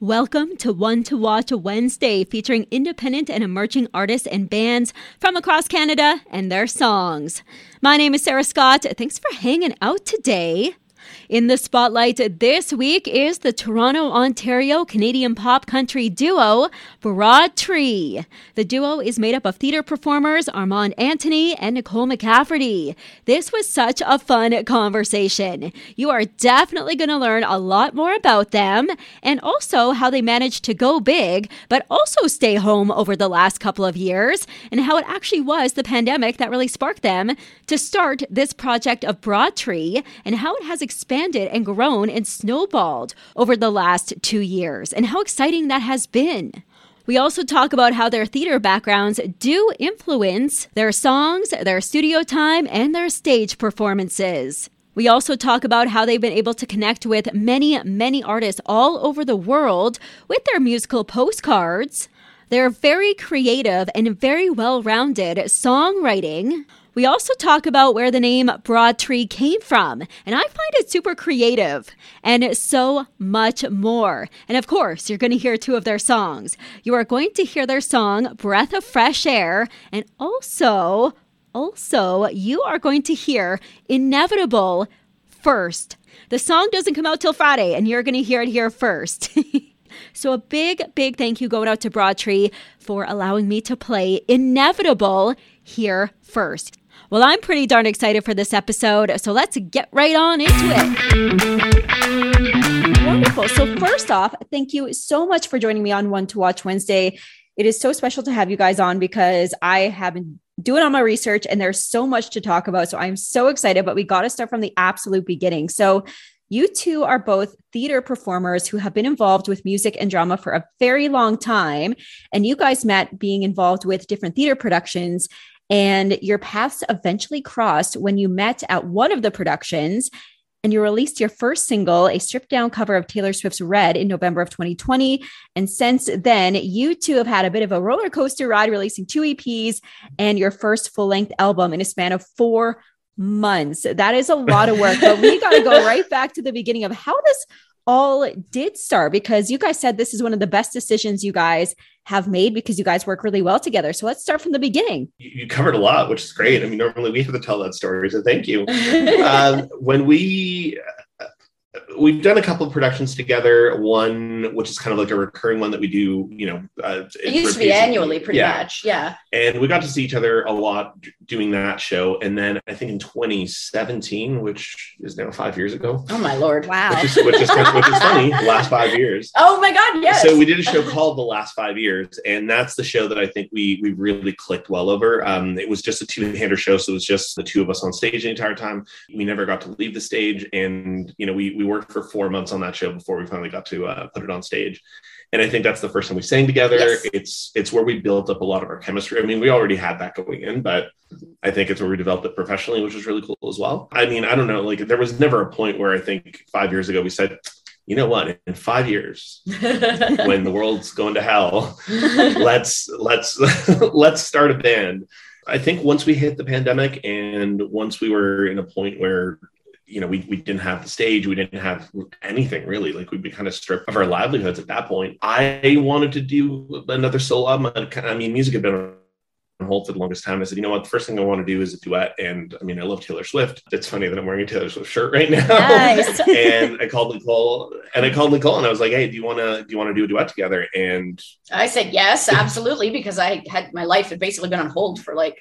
Welcome to One to Watch Wednesday, featuring independent and emerging artists and bands from across Canada and their songs. My name is Sarah Scott. Thanks for hanging out today. In the spotlight this week is the Toronto, Ontario Canadian pop country duo Broad Tree. The duo is made up of theater performers Armand Anthony and Nicole McCafferty. This was such a fun conversation. You are definitely going to learn a lot more about them and also how they managed to go big, but also stay home over the last couple of years, and how it actually was the pandemic that really sparked them to start this project of Broad Tree and how it has expanded and grown and snowballed over the last two years, and how exciting that has been. We also talk about how their theater backgrounds do influence their songs, their studio time, and their stage performances. We also talk about how they've been able to connect with many, many artists all over the world with their musical postcards. They're very creative and very well rounded songwriting. We also talk about where the name Broad Tree came from, and I find it super creative and so much more. And of course, you're going to hear two of their songs. You are going to hear their song Breath of Fresh Air, and also, also, you are going to hear Inevitable first. The song doesn't come out till Friday, and you're going to hear it here first. So, a big, big thank you going out to Broadtree for allowing me to play Inevitable here first. Well, I'm pretty darn excited for this episode, so let's get right on into it. Wonderful. So, first off, thank you so much for joining me on One to Watch Wednesday. It is so special to have you guys on because I have been doing all my research and there's so much to talk about. So, I'm so excited, but we got to start from the absolute beginning. So, you two are both theater performers who have been involved with music and drama for a very long time. And you guys met being involved with different theater productions. And your paths eventually crossed when you met at one of the productions and you released your first single, a stripped down cover of Taylor Swift's Red in November of 2020. And since then, you two have had a bit of a roller coaster ride, releasing two EPs and your first full length album in a span of four months. That is a lot of work, but we got to go right back to the beginning of how this all did start because you guys said this is one of the best decisions you guys have made because you guys work really well together. So let's start from the beginning. You covered a lot, which is great. I mean, normally we have to tell that story, so thank you. um, when we we've done a couple of productions together. One, which is kind of like a recurring one that we do, you know, uh, it used to be annually, pretty yeah. much, yeah. And we got to see each other a lot doing that show. And then I think in 2017, which is now five years ago. Oh my lord! Wow. Which is which is, which is funny. The last five years. Oh my god! Yes. So we did a show called The Last Five Years, and that's the show that I think we we really clicked well over. Um, it was just a two-hander show, so it was just the two of us on stage the entire time. We never got to leave the stage, and you know, we we worked for four months on that show before we finally got to uh, put it on stage. And I think that's the first time we sang together. Yes. It's it's where we built up a lot of our chemistry. I mean, we already had that going in, but I think it's where we developed it professionally, which was really cool as well. I mean, I don't know, like there was never a point where I think five years ago we said, you know what, in five years, when the world's going to hell, let's let's let's start a band. I think once we hit the pandemic and once we were in a point where you know, we, we didn't have the stage, we didn't have anything really. Like we'd be kind of stripped of our livelihoods at that point. I wanted to do another solo album. I mean, music had been on hold for the longest time. I said, you know what, the first thing I want to do is a duet. And I mean, I love Taylor Swift. It's funny that I'm wearing a Taylor Swift shirt right now. Nice. and I called Nicole and I called Nicole and I was like, hey, do you want to do you want to do a duet together? And I said yes, absolutely, because I had my life had basically been on hold for like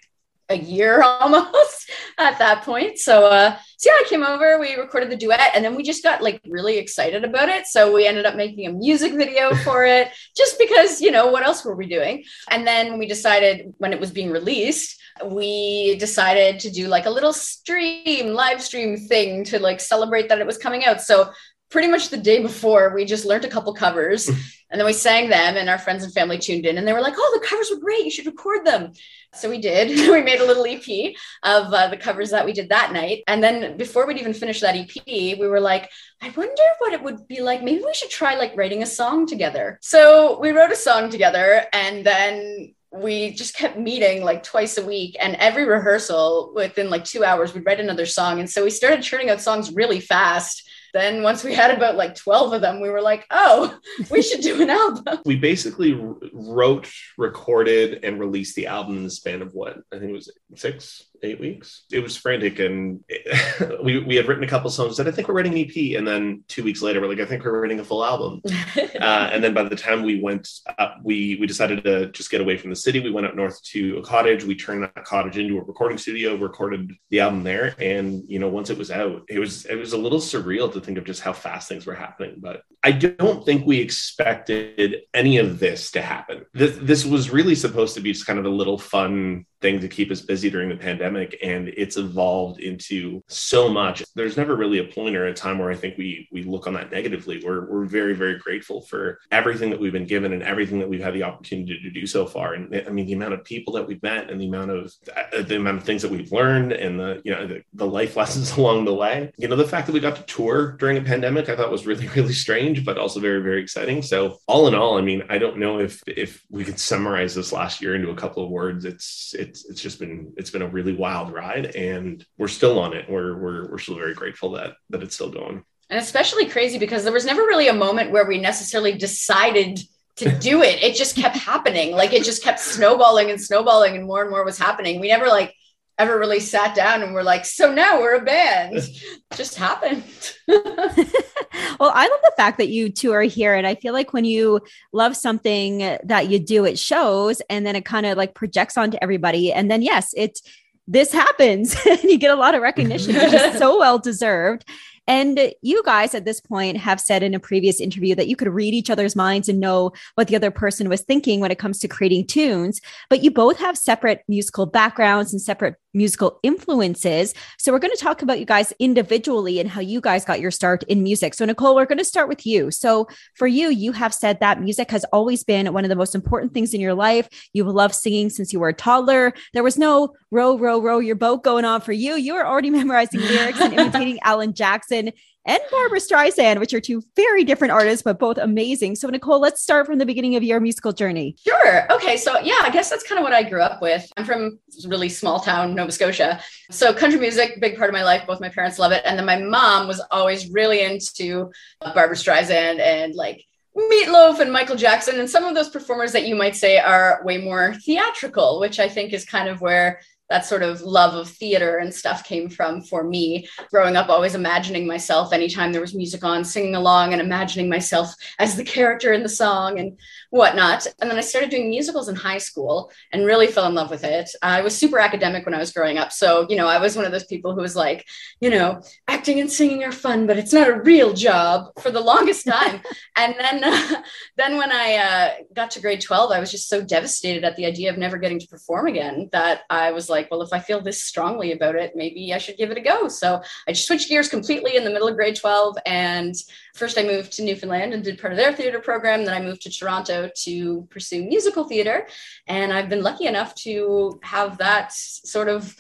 a year almost at that point. So uh so yeah, I came over, we recorded the duet, and then we just got like really excited about it. So we ended up making a music video for it, just because, you know, what else were we doing? And then we decided when it was being released, we decided to do like a little stream, live stream thing to like celebrate that it was coming out. So pretty much the day before, we just learned a couple covers and then we sang them, and our friends and family tuned in and they were like, Oh, the covers were great. You should record them. So we did. we made a little EP of uh, the covers that we did that night. And then before we'd even finish that EP, we were like, I wonder what it would be like. Maybe we should try like writing a song together. So we wrote a song together and then we just kept meeting like twice a week and every rehearsal within like two hours we'd write another song and so we started churning out songs really fast then once we had about like 12 of them, we were like, oh, we should do an album. We basically wrote, recorded, and released the album in the span of what? I think it was six, eight weeks. It was frantic, and it, we we had written a couple songs. Said I think we're writing an EP, and then two weeks later, we're like, I think we're writing a full album. uh, and then by the time we went up, we we decided to just get away from the city. We went up north to a cottage. We turned that cottage into a recording studio. Recorded the album there, and you know, once it was out, it was it was a little surreal to think of just how fast things were happening. But I don't think we expected any of this to happen. This, this was really supposed to be just kind of a little fun thing to keep us busy during the pandemic and it's evolved into so much. There's never really a point or a time where i think we we look on that negatively. We're, we're very very grateful for everything that we've been given and everything that we've had the opportunity to do so far. And i mean the amount of people that we've met and the amount of uh, the amount of things that we've learned and the you know the, the life lessons along the way. You know the fact that we got to tour during a pandemic i thought was really really strange but also very very exciting. So all in all i mean i don't know if if we could summarize this last year into a couple of words. It's it's it's just been it's been a really wild ride, and we're still on it. We're we're we're still very grateful that that it's still going. And especially crazy because there was never really a moment where we necessarily decided to do it. It just kept happening. Like it just kept snowballing and snowballing, and more and more was happening. We never like ever really sat down and we're like, so now we're a band. just happened. well, I love the fact that you two are here. And I feel like when you love something that you do, it shows and then it kind of like projects onto everybody. And then, yes, it this happens and you get a lot of recognition, which is so well deserved. And you guys at this point have said in a previous interview that you could read each other's minds and know what the other person was thinking when it comes to creating tunes, but you both have separate musical backgrounds and separate musical influences. So we're going to talk about you guys individually and how you guys got your start in music. So Nicole, we're going to start with you. So for you, you have said that music has always been one of the most important things in your life. You've loved singing since you were a toddler. There was no row, row, row your boat going on for you. You were already memorizing lyrics and imitating Alan Jackson and Barbra Streisand, which are two very different artists, but both amazing. So, Nicole, let's start from the beginning of your musical journey. Sure. Okay. So, yeah, I guess that's kind of what I grew up with. I'm from really small town, Nova Scotia. So, country music, big part of my life. Both my parents love it. And then my mom was always really into Barbra Streisand and like Meatloaf and Michael Jackson, and some of those performers that you might say are way more theatrical, which I think is kind of where that sort of love of theater and stuff came from for me. Growing up always imagining myself anytime there was music on singing along and imagining myself as the character in the song. And whatnot and then i started doing musicals in high school and really fell in love with it i was super academic when i was growing up so you know i was one of those people who was like you know acting and singing are fun but it's not a real job for the longest time and then uh, then when i uh, got to grade 12 i was just so devastated at the idea of never getting to perform again that i was like like, well, if I feel this strongly about it, maybe I should give it a go. So I just switched gears completely in the middle of grade 12. And first I moved to Newfoundland and did part of their theater program. Then I moved to Toronto to pursue musical theater. And I've been lucky enough to have that sort of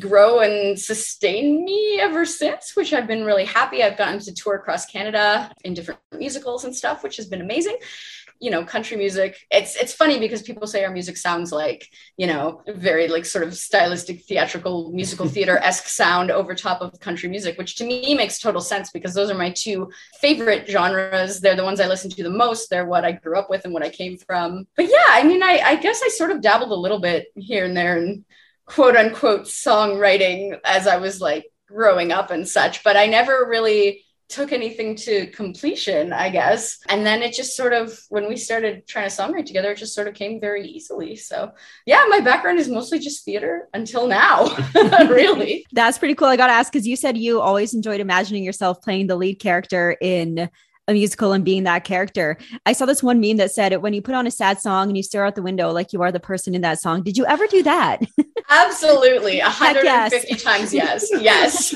grow and sustain me ever since, which I've been really happy. I've gotten to tour across Canada in different musicals and stuff, which has been amazing you know country music. It's it's funny because people say our music sounds like you know very like sort of stylistic theatrical musical theater-esque sound over top of country music which to me makes total sense because those are my two favorite genres. They're the ones i listen to the most. They're what i grew up with and what i came from. But yeah i mean i, I guess i sort of dabbled a little bit here and there in quote unquote songwriting as i was like growing up and such but i never really took anything to completion, I guess. And then it just sort of, when we started trying to songwrite together, it just sort of came very easily. So, yeah, my background is mostly just theater until now, really. That's pretty cool. I got to ask because you said you always enjoyed imagining yourself playing the lead character in a musical and being that character. I saw this one meme that said when you put on a sad song and you stare out the window like you are the person in that song. Did you ever do that? Absolutely. 150 yes. times yes. Yes.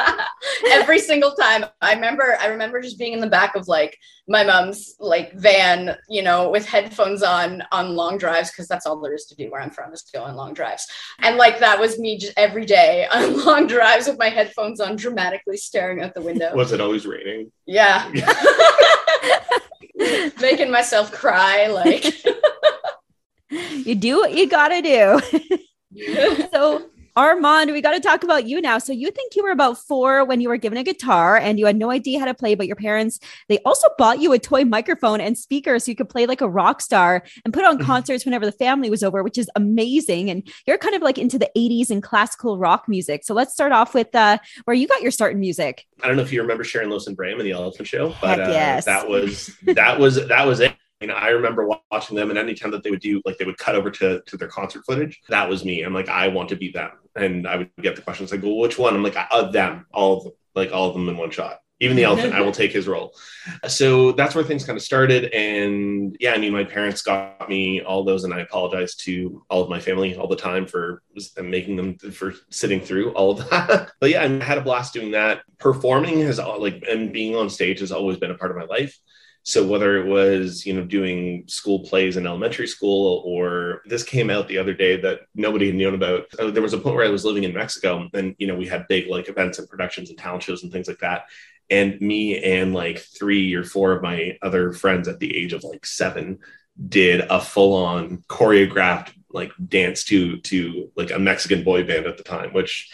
Every single time. I remember I remember just being in the back of like my mom's like van, you know, with headphones on on long drives because that's all there is to do where I'm from is go on long drives. And like that was me just every day on long drives with my headphones on dramatically staring out the window. Was it always raining? Yeah. Making myself cry like you do what you got to do. so Armand, we got to talk about you now. So you think you were about four when you were given a guitar and you had no idea how to play, but your parents, they also bought you a toy microphone and speaker so you could play like a rock star and put on concerts whenever the family was over, which is amazing. And you're kind of like into the 80s and classical rock music. So let's start off with uh, where you got your start in music. I don't know if you remember Sharon Lois and Bram in the Elephant Show, but yes. uh, that was that was that was it. You I remember watching them, and anytime that they would do, like, they would cut over to to their concert footage. That was me. I'm like, I want to be them, and I would get the questions like, "Well, which one?" I'm like, "Of them, all of them, like all of them in one shot." Even the elephant, I will take his role. So that's where things kind of started. And yeah, I mean, my parents got me all those, and I apologize to all of my family all the time for uh, making them for sitting through all of that. but yeah, I had a blast doing that. Performing has like and being on stage has always been a part of my life. So whether it was, you know, doing school plays in elementary school or this came out the other day that nobody had known about. There was a point where I was living in Mexico and, you know, we had big like events and productions and talent shows and things like that. And me and like three or four of my other friends at the age of like seven did a full on choreographed like dance to to like a Mexican boy band at the time, which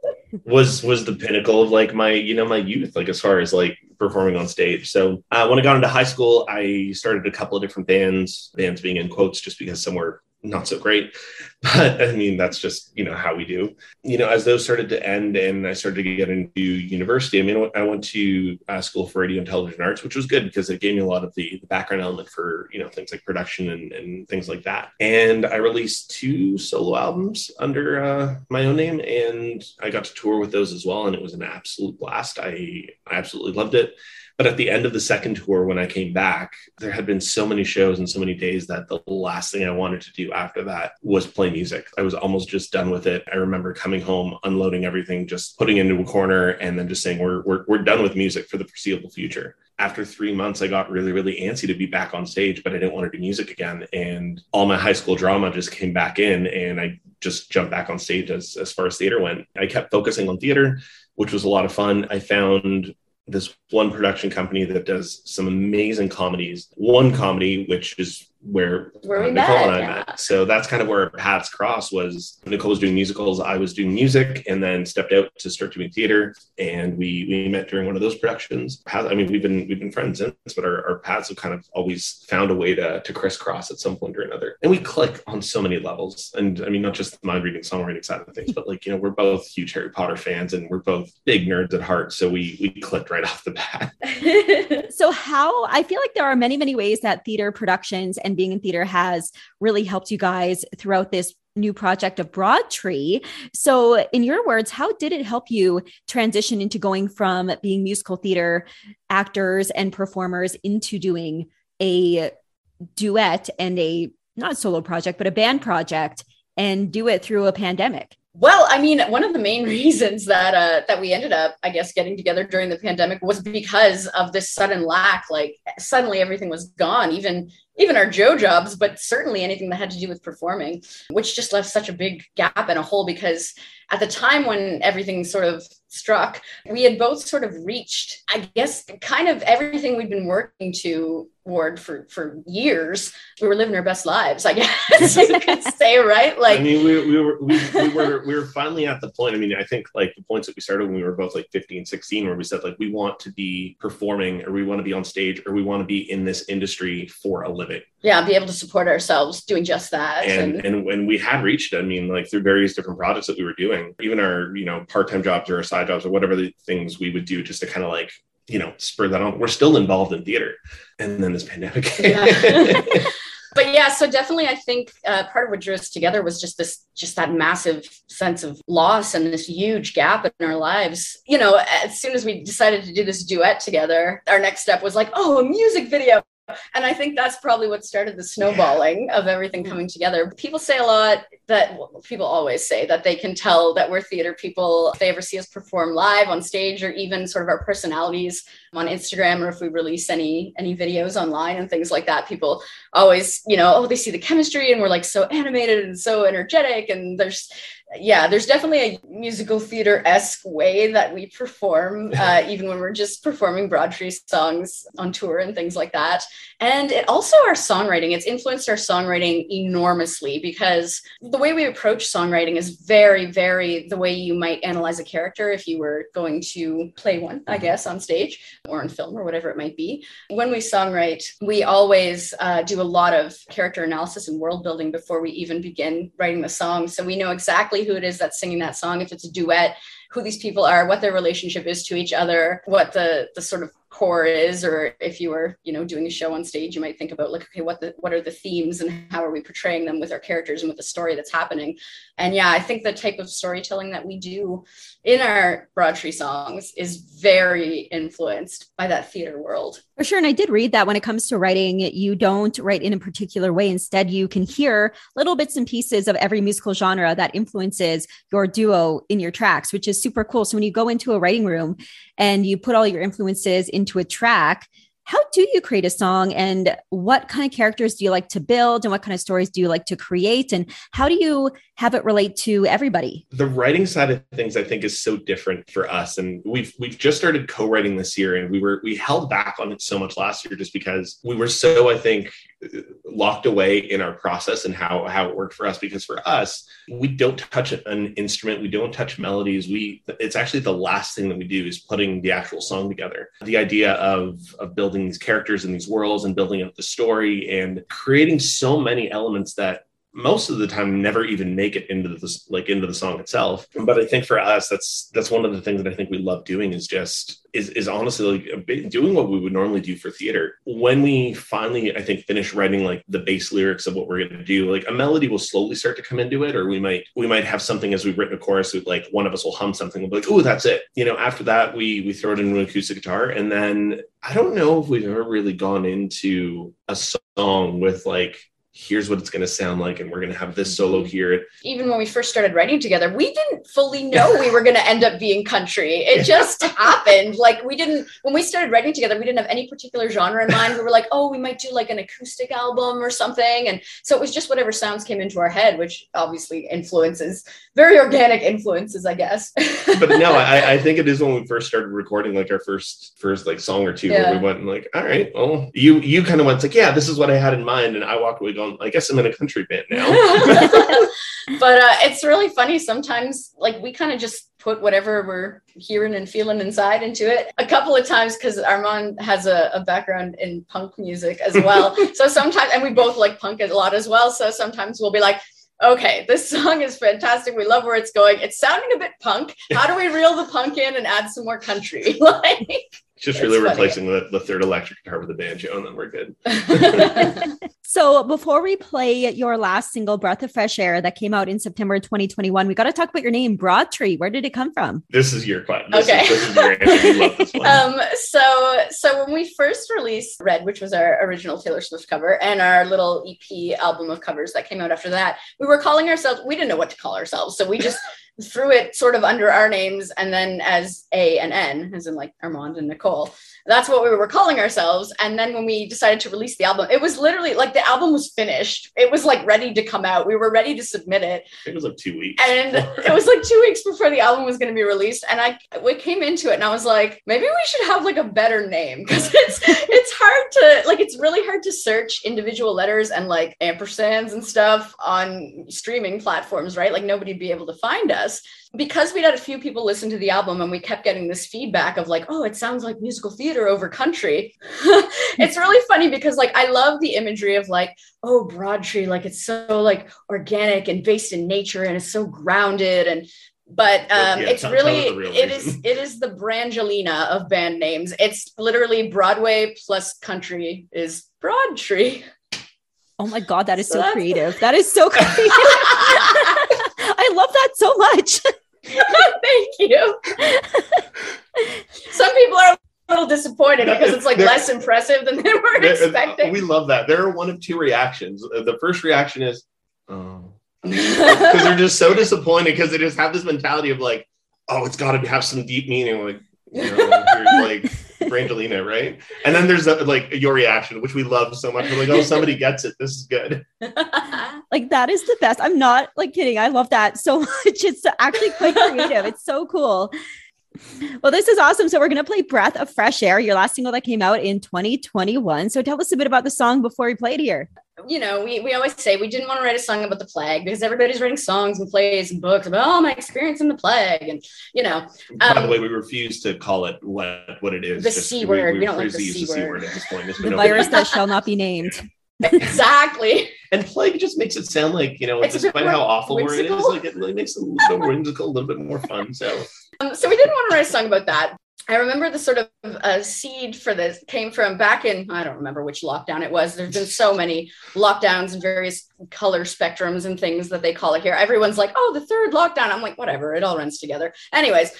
was was the pinnacle of like my you know my youth like as far as like performing on stage. So uh, when i got into high school i started a couple of different bands bands being in quotes just because some were not so great but i mean that's just you know how we do. You know as those started to end and i started to get into university i mean i went to uh, school for radio and television arts which was good because it gave me a lot of the, the background element for you know things like production and, and things like that. And i released two solo albums under uh, my own name and i got to tour with those as well and it was an absolute blast. I, I absolutely loved it but at the end of the second tour, when I came back, there had been so many shows and so many days that the last thing I wanted to do after that was play music. I was almost just done with it. I remember coming home, unloading everything, just putting into a corner, and then just saying, we're, we're, we're done with music for the foreseeable future after three months, I got really, really antsy to be back on stage, but I didn't want to do music again. And all my high school drama just came back in, and I just jumped back on stage as, as far as theater went. I kept focusing on theater, which was a lot of fun. I found this one production company that does some amazing comedies. One comedy, which is where, where uh, we Nicole met, and I yeah. met. So that's kind of where paths cross was Nicole was doing musicals, I was doing music, and then stepped out to start doing theater. And we we met during one of those productions. I mean, we've been we've been friends since, but our, our paths have kind of always found a way to to crisscross at some point or another. And we click on so many levels. And I mean, not just the mind reading, songwriting side of things, but like you know, we're both huge Harry Potter fans, and we're both big nerds at heart. So we we clicked right off the bat. so how I feel like there are many, many ways that theater productions and being in theater has really helped you guys throughout this new project of Broad Tree. So, in your words, how did it help you transition into going from being musical theater actors and performers into doing a duet and a not solo project, but a band project and do it through a pandemic? Well, I mean, one of the main reasons that uh, that we ended up, I guess, getting together during the pandemic was because of this sudden lack. Like suddenly everything was gone, even even our Joe jobs, but certainly anything that had to do with performing, which just left such a big gap and a hole because at the time when everything sort of struck, we had both sort of reached, I guess, kind of everything we'd been working toward for for years. We were living our best lives, I guess you could say, right? Like, I mean, we, we were we, we were we were finally at the point. I mean, I think like the points that we started when we were both like 15, 16, where we said like we want to be performing or we want to be on stage or we want to be in this industry for a living yeah, be able to support ourselves doing just that. And, and and when we had reached I mean, like through various different projects that we were doing, even our, you know, part-time jobs or our side jobs or whatever the things we would do just to kind of like, you know, spur that on. We're still involved in theater. And then this pandemic. Yeah. but yeah, so definitely I think uh, part of what drew us together was just this, just that massive sense of loss and this huge gap in our lives. You know, as soon as we decided to do this duet together, our next step was like, oh, a music video and I think that's probably what started the snowballing of everything mm. coming together. People say a lot that well, people always say that they can tell that we're theater people if they ever see us perform live on stage or even sort of our personalities on Instagram or if we release any any videos online and things like that. People always, you know, oh, they see the chemistry and we're like so animated and so energetic and there's yeah, there's definitely a musical theater esque way that we perform, uh, even when we're just performing Broad Tree songs on tour and things like that. And it also our songwriting, it's influenced our songwriting enormously because the way we approach songwriting is very, very the way you might analyze a character if you were going to play one, I guess, on stage or in film or whatever it might be. When we songwrite, we always uh, do a lot of character analysis and world building before we even begin writing the song. So we know exactly who it is that's singing that song. If it's a duet, who these people are, what their relationship is to each other, what the the sort of core is or if you were you know doing a show on stage you might think about like okay what the what are the themes and how are we portraying them with our characters and with the story that's happening? And yeah i think the type of storytelling that we do in our broad tree songs is very influenced by that theater world. For sure and i did read that when it comes to writing you don't write in a particular way. Instead you can hear little bits and pieces of every musical genre that influences your duo in your tracks which is super cool. So when you go into a writing room and you put all your influences into a track how do you create a song? And what kind of characters do you like to build? And what kind of stories do you like to create? And how do you have it relate to everybody? The writing side of things i think is so different for us. And we've we've just started co-writing this year and we were we held back on it so much last year just because we were so i think locked away in our process and how how it worked for us. Because for us we don't touch an instrument. We don't touch melodies. We it's actually the last thing that we do is putting the actual song together. The idea of of building these characters in these worlds and building up the story and creating so many elements that most of the time never even make it into the like into the song itself. But i think for us that's that's one of the things that i think we love doing is just is is honestly like doing what we would normally do for theater. When we finally i think finish writing like the base lyrics of what we're going to do like a melody will slowly start to come into it or we might we might have something as we've written a chorus like one of us will hum something we'll be like oh that's it. You know after that we we throw it into an acoustic guitar and then i don't know if we've ever really gone into a song with like here's what it's going to sound like and we're going to have this solo mm-hmm. here. Even when we first started writing together we didn't fully know we were going to end up being country. It just happened. Like we didn't when we started writing together we didn't have any particular genre in mind. We were like oh we might do like an acoustic album or something. And so it was just whatever sounds came into our head which obviously influences very organic influences i guess. But no I, I think it is when we first started recording like our first first like song or two yeah. where we went and like all right well you you kind of went like yeah this is what i had in mind and i walked away going I guess I'm in a country band now. but uh, it's really funny. Sometimes, like, we kind of just put whatever we're hearing and feeling inside into it. A couple of times, because Armand has a, a, background in punk music as well. so sometimes, and we both like punk a lot as well. So sometimes we'll be like, okay, this song is fantastic. We love where it's going. It's sounding a bit punk. How do we reel the punk in and add some more country? like, just really replacing the, the third electric guitar with a banjo, and then we're good. so, before we play your last single, Breath of Fresh Air, that came out in September 2021, we got to talk about your name, Broad Tree. Where did it come from? This is your question. This okay. Is, this is your answer. um, so, so when we first released Red, which was our original Taylor Swift cover, and our little EP album of covers that came out after that, we were calling ourselves, we didn't know what to call ourselves. So, we just threw it sort of under our names and then as A and N, as in like Armand and Nicole. That's what we were calling ourselves. And then when we decided to release the album, it was literally like the album was finished. It was like ready to come out. We were ready to submit it. It was like two weeks. And it was like two weeks before the album was going to be released. And I we came into it and I was like, maybe we should have like a better name because it's it's hard to like it's really hard to search individual letters and like ampersands and stuff on streaming platforms, right? Like nobody'd be able to find us us because we'd had a few people listen to the album and we kept getting this feedback of like oh it sounds like musical theater over country. It's really funny because like i love the imagery of like oh broad tree like it's so like organic and based in nature and it's so grounded and but um, yeah, it's really it is it is the brangelina of band names. It's literally broadway plus country is broad tree. Oh my god that is so, so creative. That is so creative I love that so much. Thank you. Some people are a little disappointed because it's like less impressive than they were expecting. We love that. There are one of two reactions. Uh, the first reaction is, oh, because they're just so disappointed because they just have this mentality of like, oh, it's got to have some deep meaning. Like, you know, like Brangelina, right? And then there's a, like your reaction, which we love so much. We're like, oh, somebody gets it. This is good. like that is the best. I'm not like kidding. I love that so much. It's actually quite creative. It's so cool. Well, this is awesome. So we're going to play Breath of Fresh Air, your last single that came out in 2021. So tell us a bit about the song before we play it here. You know, we, we always say we didn't want to write a song about the plague because everybody's writing songs and plays and books about, oh, my experience in the plague. And, you know. Um, By the um, way, we refuse to call it what, what it is. The Just, C word. We, we, we don't like the C word. word. at this point. the virus that shall not be named. exactly. And plague just makes it sound like you know, it's despite how awful whimsical. it is, like it really makes it a little whimsical, a little bit more fun. So, um, so we didn't want to write a song about that. I remember the sort of uh, seed for this came from back in, I don't remember which lockdown it was. There's been so many lockdowns and various color spectrums and things that they call it here. Everyone's like, oh, the third lockdown. I'm like, whatever, it all runs together. Anyways,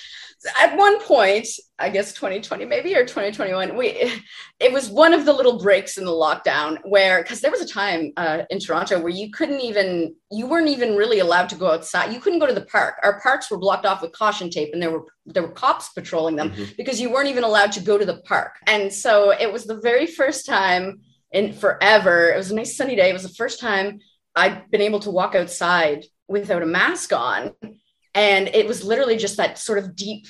at one point, I guess 2020 maybe or 2021, we it was one of the little breaks in the lockdown where because there was a time uh, in Toronto where you couldn't even you weren't even really allowed to go outside. You couldn't go to the park. Our parks were blocked off with caution tape, and there were there were cops patrolling them mm-hmm. because you weren't even allowed to go to the park. And so it was the very first time in forever. It was a nice sunny day. It was the first time I'd been able to walk outside without a mask on and it was literally just that sort of deep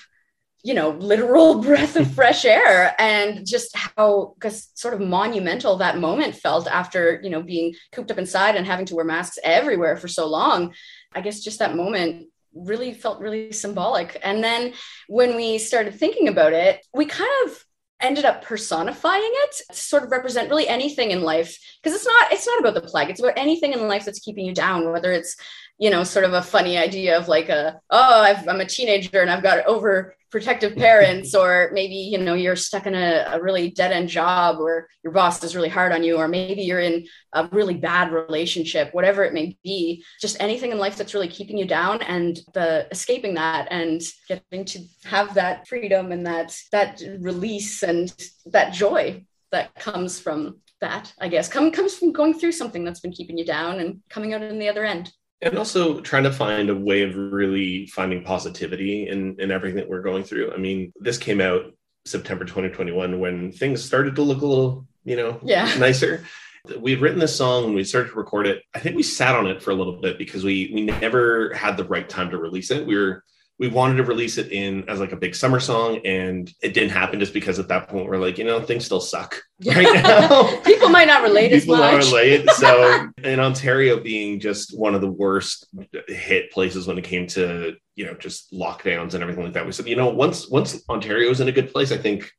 you know literal breath of fresh air and just how because sort of monumental that moment felt after you know being cooped up inside and having to wear masks everywhere for so long. I guess just that moment really felt really symbolic. And then when we started thinking about it we kind of ended up personifying it to sort of represent really anything in life because it's not it's not about the plague. It's about anything in life that's keeping you down whether it's you know, sort of a funny idea of like a, oh, i am a teenager and I've got overprotective parents, or maybe, you know, you're stuck in a, a really dead end job or your boss is really hard on you, or maybe you're in a really bad relationship, whatever it may be, just anything in life that's really keeping you down and the escaping that and getting to have that freedom and that, that release and that joy that comes from that, I guess, come, comes from going through something that's been keeping you down and coming out on the other end and also trying to find a way of really finding positivity in in everything that we're going through. I mean this came out september 2021 when things started to look a little you know yeah. nicer. We had written this song and we started to record it. I think we sat on it for a little bit because we we never had the right time to release it. We were we wanted to release it in as like a big summer song and it didn't happen just because at that point we're like you know things still suck right now. People might not relate people as much. not relate. So in ontario being just one of the worst hit places when it came to you know just lockdowns and everything like that we said you know once once ontario is in a good place i think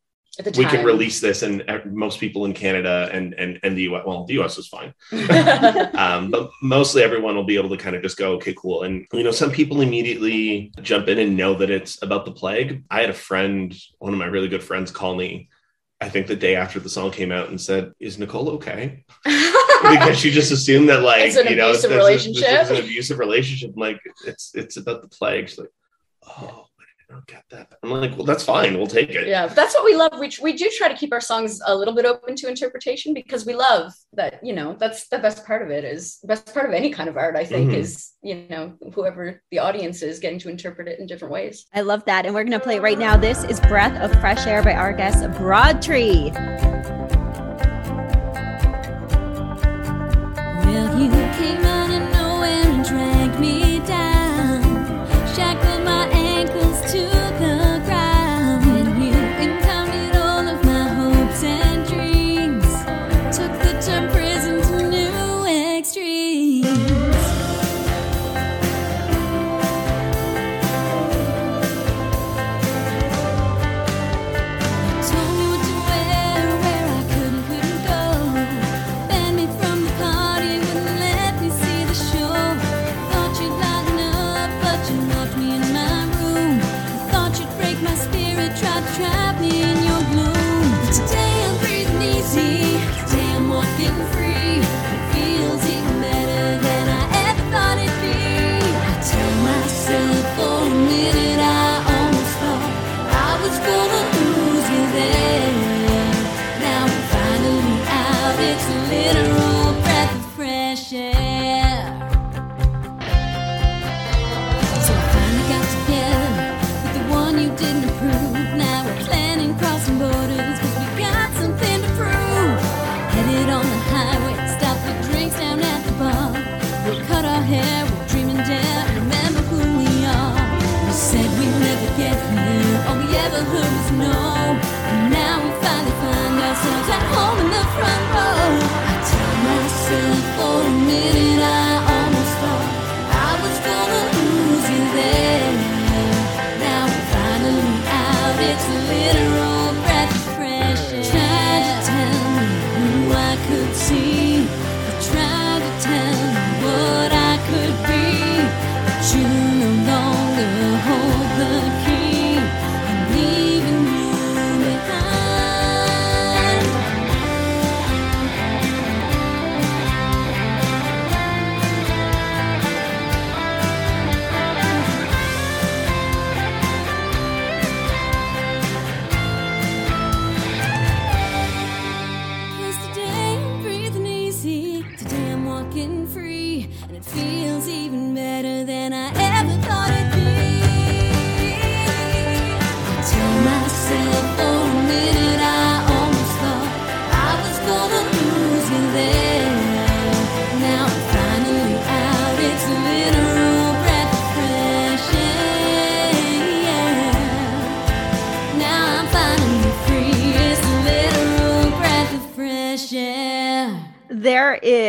we can release this and most people in canada and and and the us well the us is fine um, but mostly everyone will be able to kind of just go okay cool and you know some people immediately jump in and know that it's about the plague i had a friend one of my really good friends call me I think the day after the song came out and said, "Is Nicole okay?" because she just assumed that like you know it's, relationship. It's, it's an abusive relationship. Like it's it's about the plague. She's like, "Oh, I don't get that. I'm like, well, that's fine. We'll take it. Yeah, that's what we love. We, we do try to keep our songs a little bit open to interpretation because we love that, you know, that's the best part of it is best part of any kind of art, I think, mm-hmm. is, you know, whoever the audience is getting to interpret it in different ways. I love that. And we're going to play it right now. This is Breath of Fresh Air by our guest, Broad Tree.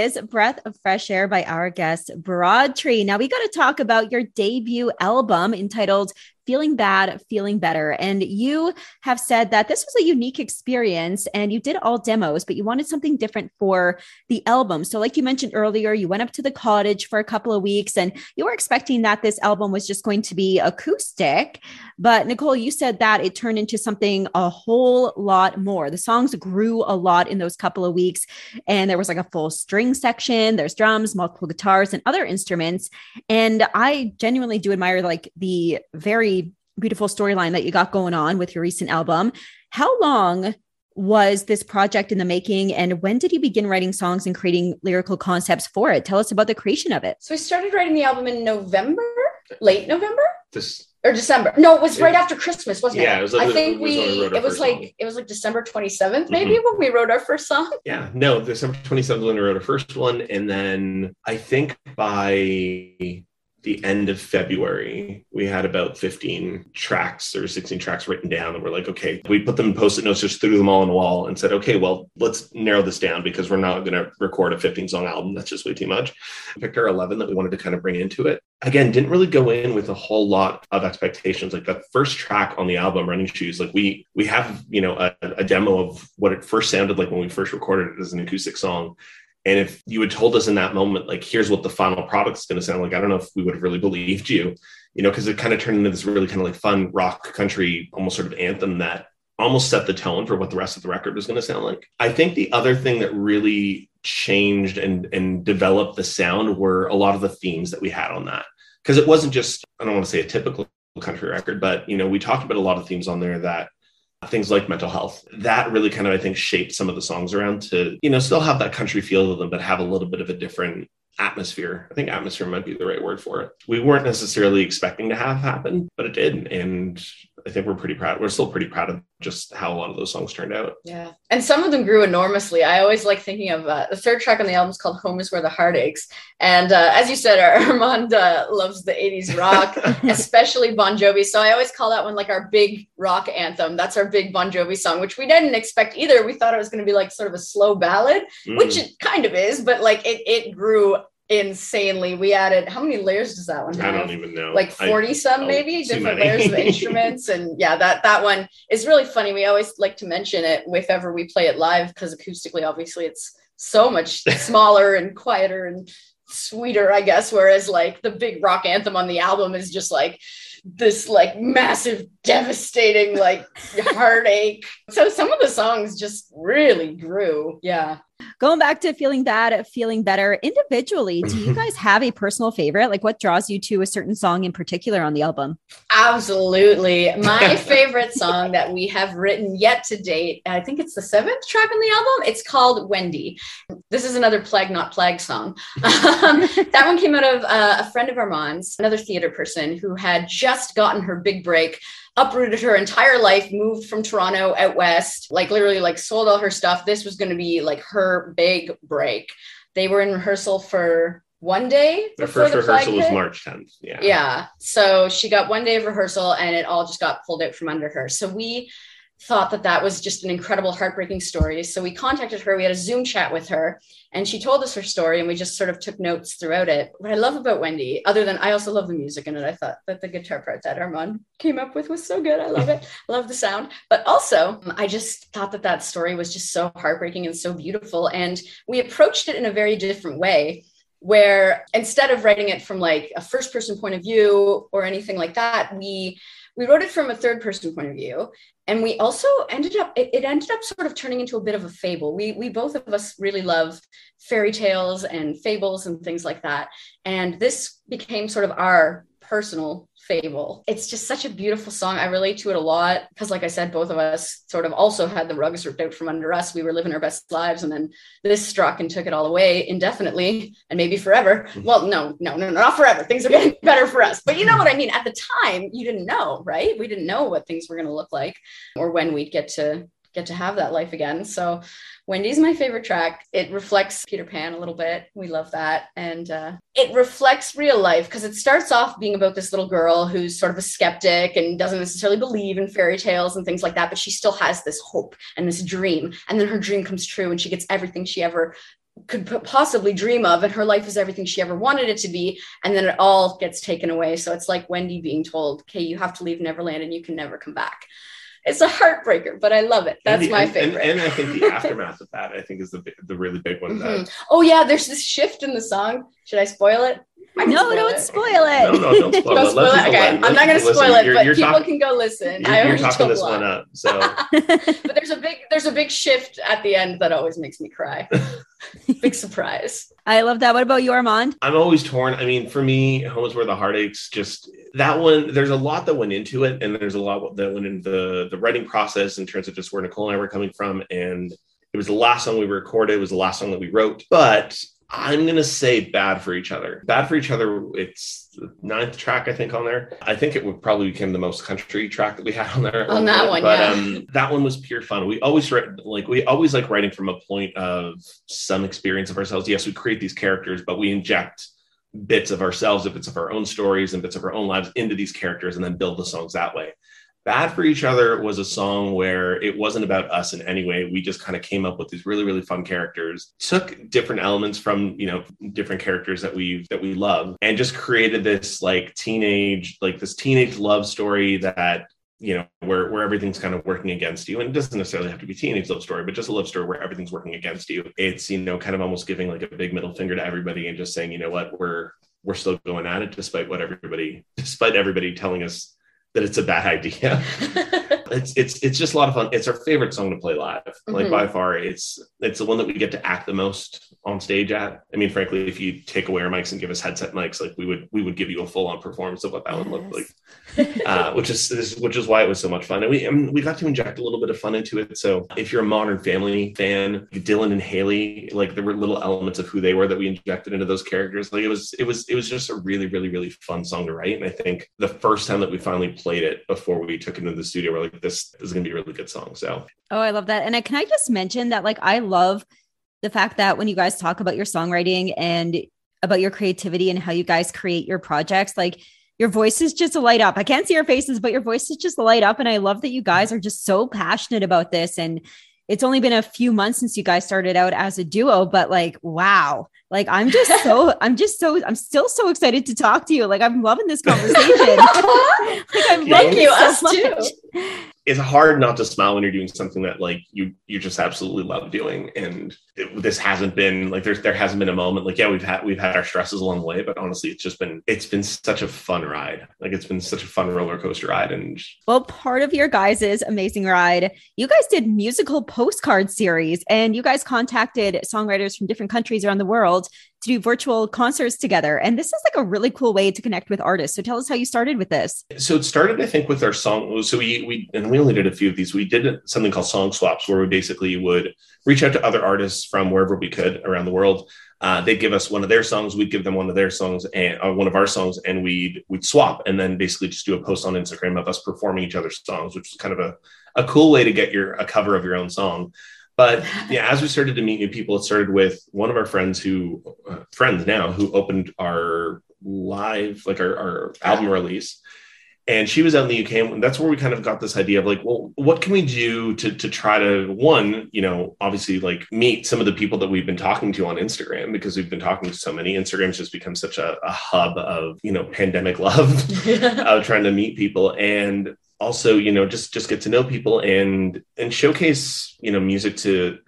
Is Breath of Fresh Air by our guest, Broad Tree. Now, we got to talk about your debut album entitled Feeling Bad, Feeling Better. And you have said that this was a unique experience and you did all demos, but you wanted something different for the album. So, like you mentioned earlier, you went up to the cottage for a couple of weeks and you were expecting that this album was just going to be acoustic. But, Nicole, you said that it turned into something a whole lot more. The songs grew a lot in those couple of weeks and there was like a full string section there's drums multiple guitars and other instruments and i genuinely do admire like the very beautiful storyline that you got going on with your recent album how long was this project in the making and when did you begin writing songs and creating lyrical concepts for it tell us about the creation of it So we started writing the album in November, late November This or December. No, it was It- right after Christmas, wasn't Yeah, it? it was like- I it think was we. when we it was like song. Mm-hmm. it was like December twenty seventh, maybe when we wrote our first song. Yeah, no, December 27th when we wrote our first one. And then I think by the end of February, we had about 15 tracks or 16 tracks written down. And we're like, okay, we put them in post it notes, just threw them all on the wall and said, okay, well, let's narrow this down because we're not going to record a 15 song album. That's just way too much. We picked our 11 that we wanted to kind of bring into it. Again, didn't really go in with a whole lot of expectations. Like the first track on the album, Running Shoes, like we we have, you know, a, a demo of what it first sounded like when we first recorded it as an acoustic song. And if you had told us in that moment, like, here's what the final product is going to sound like, I don't know if we would have really believed you, you know, because it kind of turned into this really kind of like fun rock country, almost sort of anthem that almost set the tone for what the rest of the record was going to sound like. I think the other thing that really changed and and developed the sound were a lot of the themes that we had on that. Because it wasn't just, I don't want to say a typical country record, but you know, we talked about a lot of themes on there that things like mental health. That really kind of i think shaped some of the songs around to you know still have that country feel to them but have a little bit of a different atmosphere. I think atmosphere might be the right word for it. We weren't necessarily expecting to have happen but it did. And i think we're pretty proud we're still pretty proud of just how a lot of those songs turned out Yeah, and some of them grew enormously. I always like thinking of uh, the third track on the album is called "Home Is Where the Heart Aches," and uh, as you said, Armand uh, loves the '80s rock, especially Bon Jovi. So I always call that one like our big rock anthem. That's our big Bon Jovi song, which we didn't expect either. We thought it was going to be like sort of a slow ballad, which Mm, it kind of is, but like it it grew insanely. We added how many layers does that one have? i don't even know. Like I- 40 some oh, maybe? different layers of instruments and yeah that that one is really funny. We always like to mention it if ever we play it live because acoustically obviously it's so much smaller and quieter and sweeter i guess whereas like the big rock anthem on the album is just like this like massive devastating like heartache. So some of the songs just really grew. Yeah Going back to feeling bad, feeling better individually, do you guys have a personal favorite? Like what draws you to a certain song in particular on the album? Absolutely. My favorite song that we have written yet to date, I think it's the seventh track on the album. It's called Wendy. This is another Plague Not Plague song. Um, that one came out of uh, a friend of Armand's, another theater person who had just gotten her big break uprooted her entire life, moved from Toronto out west, like literally like sold all her stuff. This was going to be like her big break. They were in rehearsal for one day. The first the rehearsal was hit. March 10th. Yeah. Yeah. So she got one day of rehearsal and it all just got pulled out from under her. So we thought that that was just an incredible, heartbreaking story. So we contacted her. We had a Zoom chat with her and she told us her story and we just sort of took notes throughout it. What I love about Wendy, other than I also love the music in it, I thought that the guitar part that Armand came up with was so good. I love it. Love the sound. But also, I just thought that that story was just so heartbreaking and so beautiful. And we approached it in a very different way where instead of writing it from like a first person point of view or anything like that we we wrote it from a third person point of view and we also ended up it, it ended up sort of turning into a bit of a fable. We we both of us really love fairy tales and fables and things like that. And this became sort of our personal fable. It's just such a beautiful song. I relate to it a lot because like i said both of us sort of also had the rugs ripped out from under us. We were living our best lives and then this struck and took it all away indefinitely and maybe forever. Mm-hmm. Well no no no not forever. Things are getting better for us. But you know what i mean? At the time you didn't know right? We didn't know what things were going to look like or when we'd get to get to have that life again. So wendy's my favorite track. It reflects peter pan a little bit. We love that. And uh, it reflects real life because it starts off being about this little girl who's sort of a skeptic and doesn't necessarily believe in fairy tales and things like that but she still has this hope and this dream. And then her dream comes true and she gets everything she ever could possibly dream of and her life is everything she ever wanted it to be. And then it all gets taken away. So it's like wendy being told okay you have to leave neverland and you can never come back it's a heartbreaker but i love it that's the- my favorite And, and I think the aftermath of that, I think, is the the really big one. That Mhm. oh yeah there's this shift in the song should i spoil it No, spoil don't it. spoil it. No, no, don't spoil Don't it. spoil Let it. Okay, let- I'm not going to spoil it, You're- but you're people talk- can go listen. I You're, you're already talking told this one up. So but there's a big there's a big shift at the end that always makes me cry. big surprise. I love that. What about you, Armand? I'm always torn. I mean, for me, Home is Where the Heart Aches, just that one, there's a lot that went into it. And there's a lot that went into the, the writing process in terms of just where Nicole and I were coming from. And it was the last song we recorded, it was the last song that we wrote. But I'm going to say Bad for Each Other. Bad for Each Other, it's the ninth track, I think, on there. I think it would probably became the most country track that we had on there. On that one, but yeah. um, that one was pure fun. We always write, like, we always like writing from a point of some experience of ourselves. Yes, we create these characters, but we inject bits of ourselves, bits of our own stories, and bits of our own lives into these characters, and then build the songs that way. Bad for Each Other was a song where it wasn't about us in any way. We just kind of came up with these really, really fun characters, took different elements from, you know, different characters that we that we love, and just created this like teenage, like this teenage love story that you know where where everything's kind of working against you. And it doesn't necessarily have to be teenage love story but just a love story where everything's working against you. It's you know kind of almost giving like a big middle finger to everybody and just saying you know what? We're we're still going at it despite what everybody despite everybody telling us that it's a bad idea it's it's it's just a lot of fun it's our favorite song to play live like Mhm. by far it's it's the one that we get to act the most on stage at i mean frankly if you take away our mics and give us headset mics like we would we would give you a full-on performance of what that would look like uh, which is this, which is why it was so much fun. And we and we got to inject a little bit of fun into it. So if you're a Modern Family fan, Dylan and Haley, like there were little elements of who they were that we injected into those characters. Like it was it was it was just a really really really fun song to write. And I think the first time that we finally played it before we took it into the studio, we're like, this, is gonna be a really good song. So Oh, I love that. And I, can I just mention that, like, I love the fact that when you guys talk about your songwriting and about your creativity and how you guys create your projects, like, your voices just light up. I can't see your faces, but your voices just light up. And I love that you guys are just so passionate about this. And it's only been a few months since you guys started out as a duo, but like, wow. Like, I'm just so, I'm just so, I'm still so excited to talk to you. Like, I'm loving this conversation. like, I'm Thank you, it us so too. It's hard not to smile when you're doing something that like you you just absolutely love doing. And it- this hasn't been like there's there hasn't been a moment like yeah we've had we've had our stresses along the way but honestly it's just been it's been such a fun ride. Like it's been such a fun roller coaster ride and Well, part of your guys' amazing ride, you guys did musical postcard series and you guys contacted songwriters from different countries around the world to do virtual concerts together. And this is like a really cool way to connect with artists. So tell us how you started with this. So it started, I think, with our song. So we we and we only did a few of these. We did something called song swaps, where we basically would reach out to other artists from wherever we could around the world. Uh, they'd give us one of their songs, we'd give them one of their songs and uh, one of our songs, and we'd we'd swap, and then basically just do a post on Instagram of us performing each other's songs, which is kind of a a cool way to get your a cover of your own song. But yeah, as we started to meet new people, it started with one of our friends who, uh, friends now, who opened our live, like our, our album release. And she was out in the UK, and that's where we kind of got this idea of like, well, what can we do to to try to one, you know, obviously like meet some of the people that we've been talking to on Instagram because we've been talking to so many. Instagram's just become such a, a hub of you know pandemic love, of trying to meet people, and also you know just just get to know people and and showcase you know music to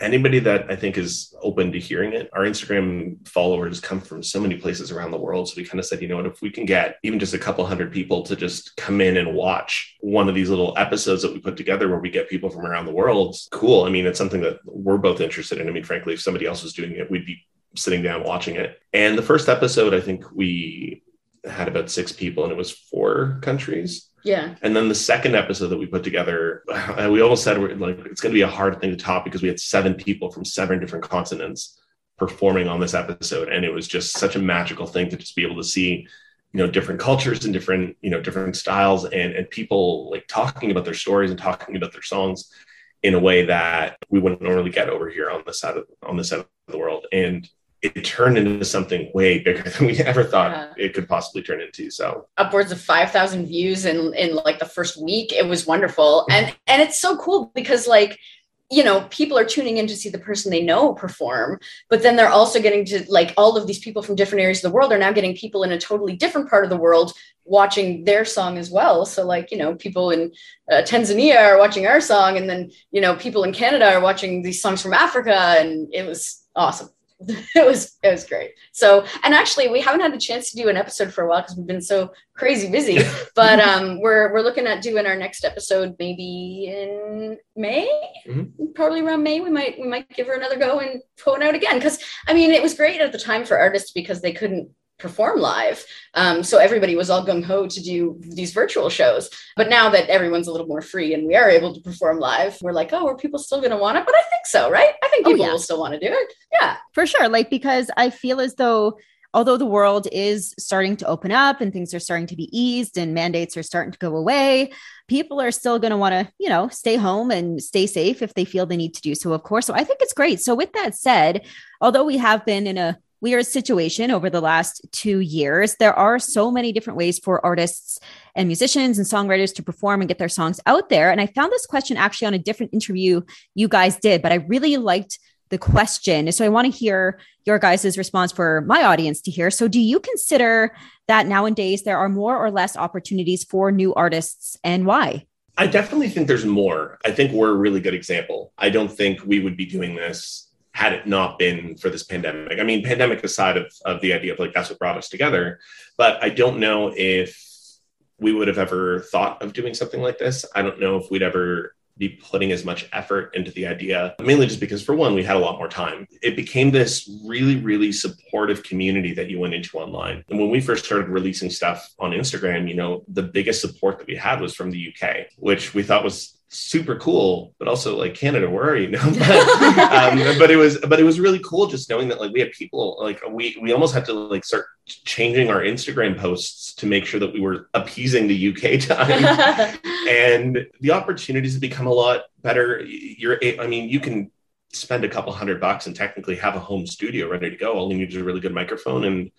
anybody that i think is open to hearing it. Our instagram followers come from so many places around the world. So we kind of said you know what if we can get even just a couple hundred people to just come in and watch one of these little episodes that we put together where we get people from around the world cool. I mean it's something that we're both interested in. I mean frankly if somebody else was doing it we'd be sitting down watching it. And the first episode i think we had about six people and it was four countries Yeah. and then the second episode that we put together, we almost said we're like it's going to be a hard thing to top because we had seven people from seven different continents performing on this episode, and it was just such a magical thing to just be able to see, you know, different cultures and different you know different styles and and people like talking about their stories and talking about their songs in a way that we wouldn't normally get over here on this side of on this side of the world, and it turned into something way bigger than we ever thought Yeah. it could possibly turn into. So upwards of 5000 views in in like the first week it was wonderful and and it's so cool because like you know people are tuning in to see the person they know perform but then they're also getting to like all of these people from different areas of the world are now getting people in a totally different part of the world watching their song as well so like you know people in uh, tanzania are watching our song and then you know people in canada are watching these songs from africa and it was awesome it was it was great. So and actually we haven't had the chance to do an episode for a while because we've been so crazy busy. But um we're we're looking at doing our next episode maybe in may? Probably around may we might we might give her another go and put one out again. Because i mean it was great at the time for artists because they couldn't perform live um, so everybody was all gung-ho to do these virtual shows but now that everyone's a little more free and we are able to perform live we're like oh are people still going to want it but i think so right i think Oh, people yeah. will still want to do it yeah For sure. Like, because I feel as though, although the world is starting to open up and things are starting to be eased and mandates are starting to go away, people are still going to want to, you know, stay home and stay safe if they feel they need to do so, of course. So I think it's great. So, with that said, although we have been in a weird situation over the last two years, there are so many different ways for artists and musicians and songwriters to perform and get their songs out there. And I found this question actually on a different interview you guys did, but I really liked the question. So I want to hear your guys' response for my audience to hear. So do you consider that nowadays there are more or less opportunities for new artists and why? I definitely think there's more. I think we're a really good example. I don't think we would be doing this had it not been for this pandemic. I mean, pandemic aside of, of the idea of like that's what brought us together, but I don't know if we would have ever thought of doing something like this. I don't know if we'd ever be putting as much effort into the idea, mainly just because, for one, we had a lot more time. It became this really, really supportive community that you went into online. And when we first started releasing stuff on Instagram, you know, the biggest support that we had was from the UK, which we thought was super cool but also like canada where are you now but, um, but it was but it was really cool just knowing that like we had people like we we almost had to like start changing our instagram posts to make sure that we were appeasing the uk time. And the opportunities have become a lot better. You're I mean you can spend a couple hundred bucks and technically have a home studio ready to go. All you need is a really good microphone and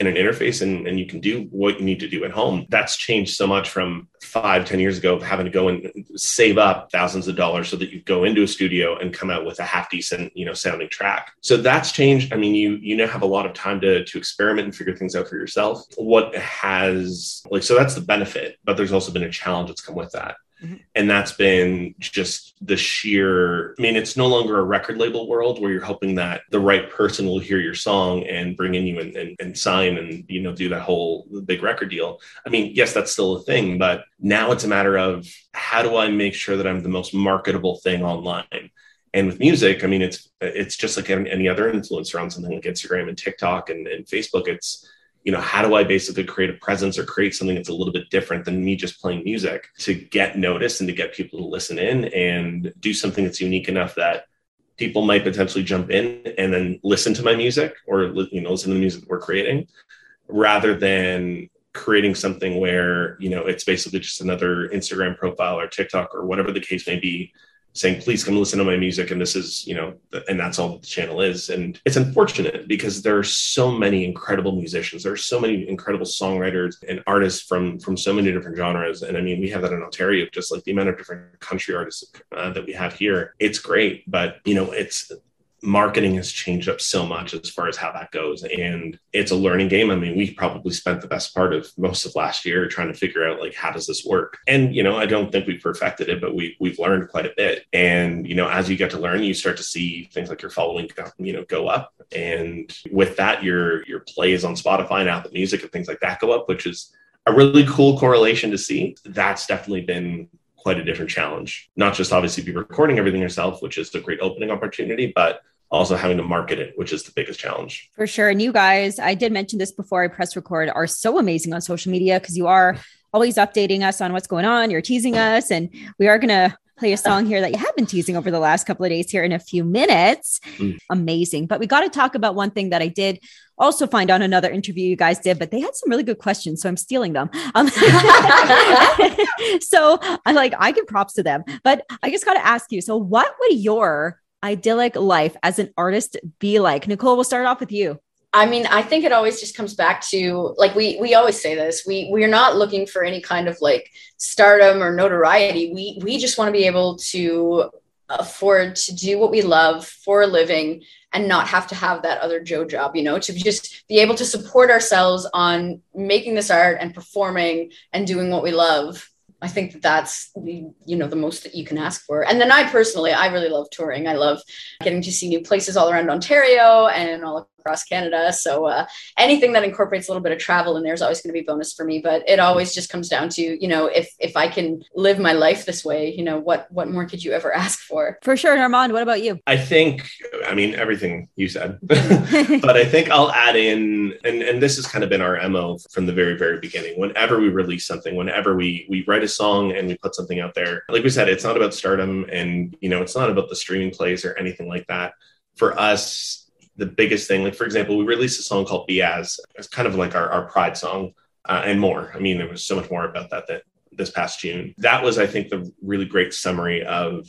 and an interface and, and you can do what you need to do at home. That's changed so much from five ten years ago of having to go and save up thousands of dollars so that you go into a studio and come out with a half decent you know sounding track. So that's changed. I mean you you now have a lot of time to to experiment and figure things out for yourself. What has like so that's the benefit but there's also been a challenge that's come with that Mhm. and that's been just the sheer i mean it's no longer a record label world where you're hoping that the right person will hear your song and bring in you and, and, and sign and you know do that whole big record deal i mean yes that's still a thing but now it's a matter of how do i make sure that i'm the most marketable thing online And with music, I mean, it's it's just like any other influencer on something like Instagram and TikTok and, and Facebook. It's you know, how do I basically create a presence or create something that's a little bit different than me just playing music to get noticed and to get people to listen in and do something that's unique enough that people might potentially jump in and then listen to my music or you know listen to the music that we're creating rather than creating something where you know it's basically just another instagram profile or tiktok or whatever the case may be saying please come listen to my music and this is you know and that's all the channel is. And it's unfortunate because there are so many incredible musicians. There are so many incredible songwriters and artists from from so many different genres. And i mean we have that in ontario just like the amount of different country artists uh, that we have here. It's great but you know it's marketing has changed up so much as far as how that goes. And it's a learning game. I mean we probably spent the best part of most of last year trying to figure out like how does this work? And you know i don't think we perfected it but we we've learned quite a bit. And you know as you get to learn you start to see things like your following you know go up. And with that your your plays on spotify and apple music and things like that go up which is a really cool correlation to see. That's definitely been quite a different challenge. Not just obviously be recording everything yourself which is a great opening opportunity but also having to market it, which is the biggest challenge. For sure. And you guys, I did mention this before I press record, are so amazing on social media because you are always updating us on what's going on. You're teasing us, and we are going to play a song here that you have been teasing over the last couple of days here in a few minutes. Mm. Amazing. But we got to talk about one thing that I did also find on another interview you guys did, but they had some really good questions. So I'm stealing them. Um, so I like, I give props to them, but I just got to ask you. So what would your idyllic life as an artist be like? Nicole, we'll start off with you. I mean, I think it always just comes back to like we we always say this. We we're not looking for any kind of like stardom or notoriety. We we just want to be able to afford to do what we love for a living and not have to have that other Joe job, you know, to just be able to support ourselves on making this art and performing and doing what we love I think that that's you know the most that you can ask for. And then I personally, I really love touring. I love getting to see new places all around Ontario and all across Canada. So uh, anything that incorporates a little bit of travel in there is always going to be bonus for me. But it always just comes down to you know if if I can live my life this way, you know what what more could you ever ask for? For sure, Armand. What about you? I think I mean everything you said, but I think I'll add in and and this has kind of been our mo from the very very beginning. Whenever we release something, whenever we we write a song and we put something out there, like we said, it's not about stardom and you know it's not about the streaming plays or anything like that. For us, the biggest thing. Like for example, we released a song called "Biaz." It's kind of like our, our pride song, uh, and more. I mean, there was so much more about that that this past June. That was, I think, the really great summary of